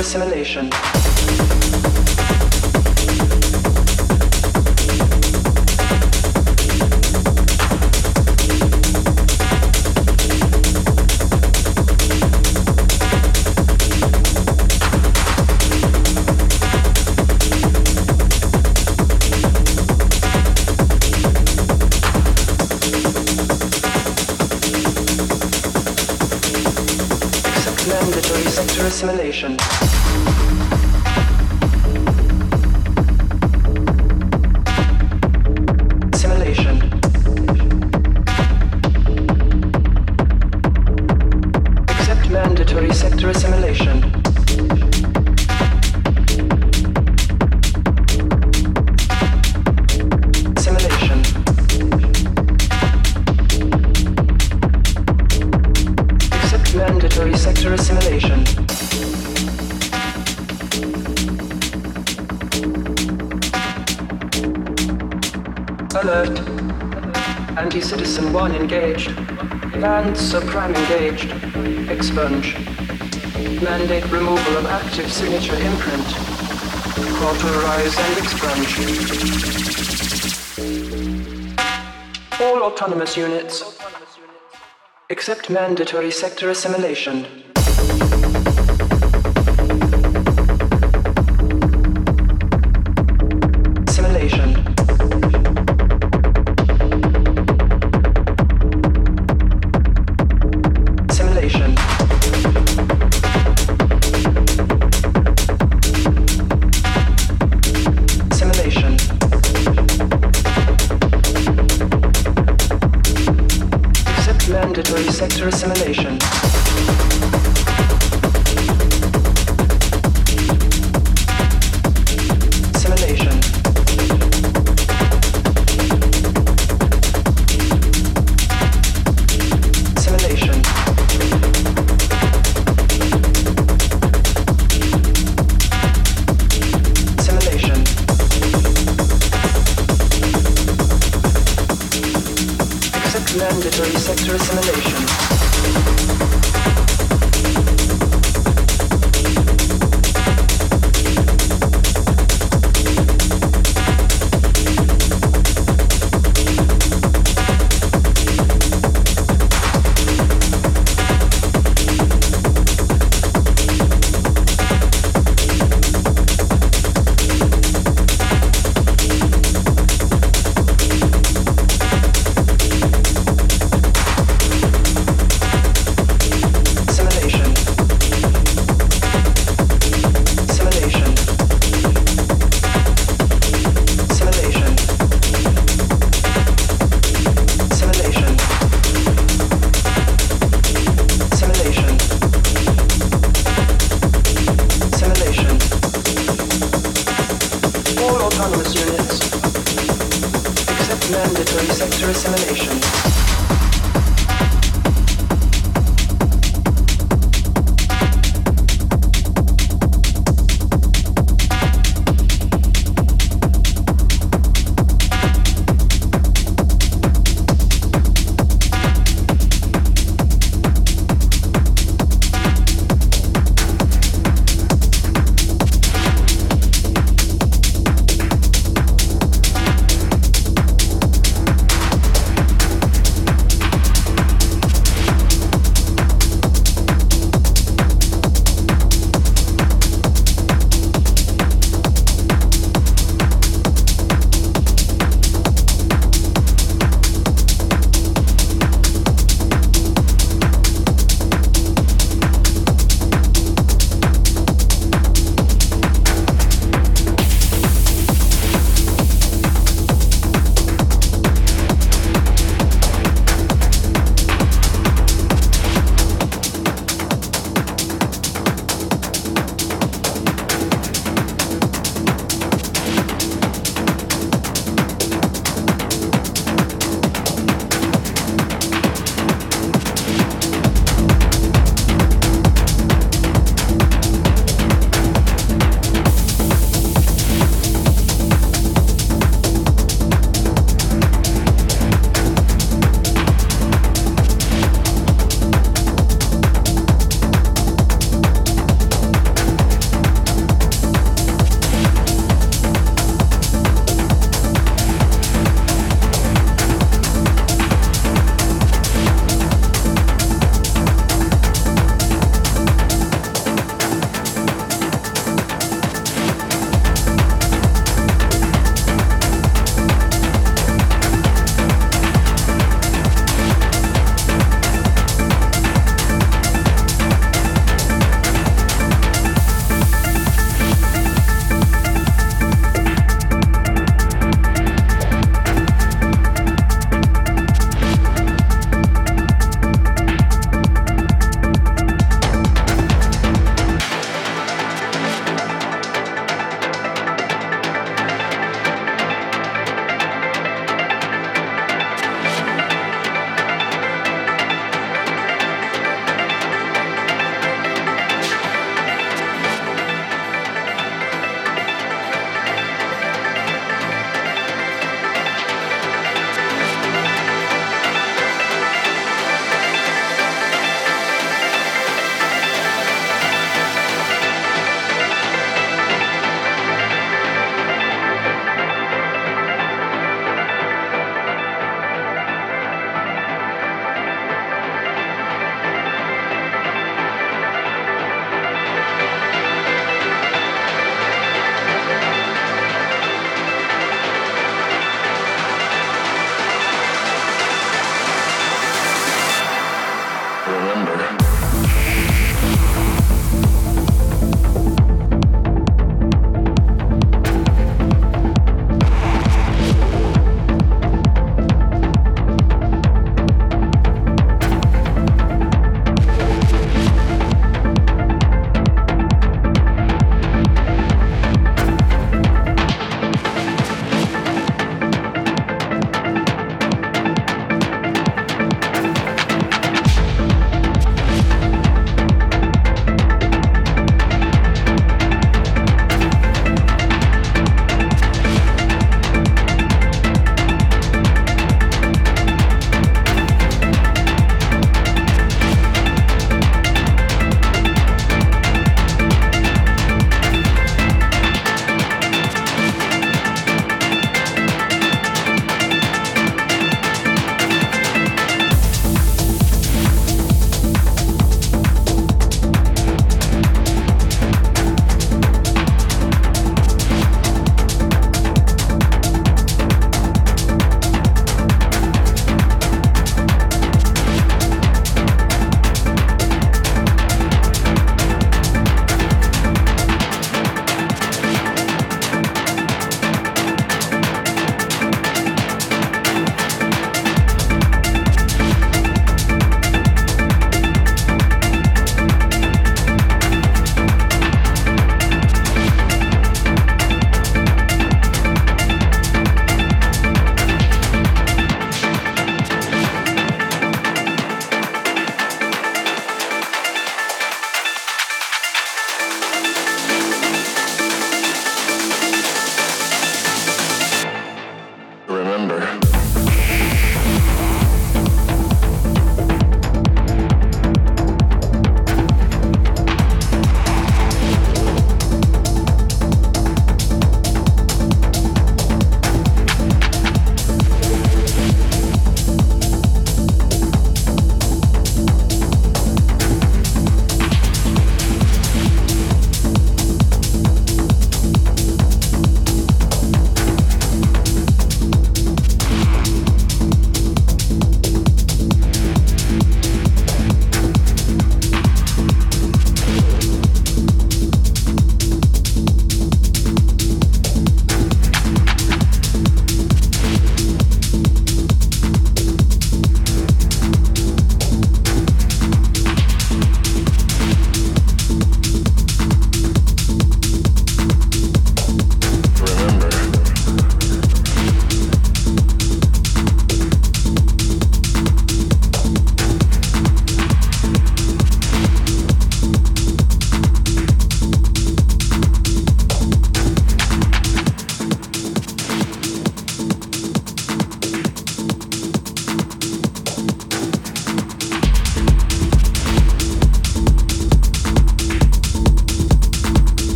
assimilation. All autonomous units. except mandatory sector assimilation. Assimilation.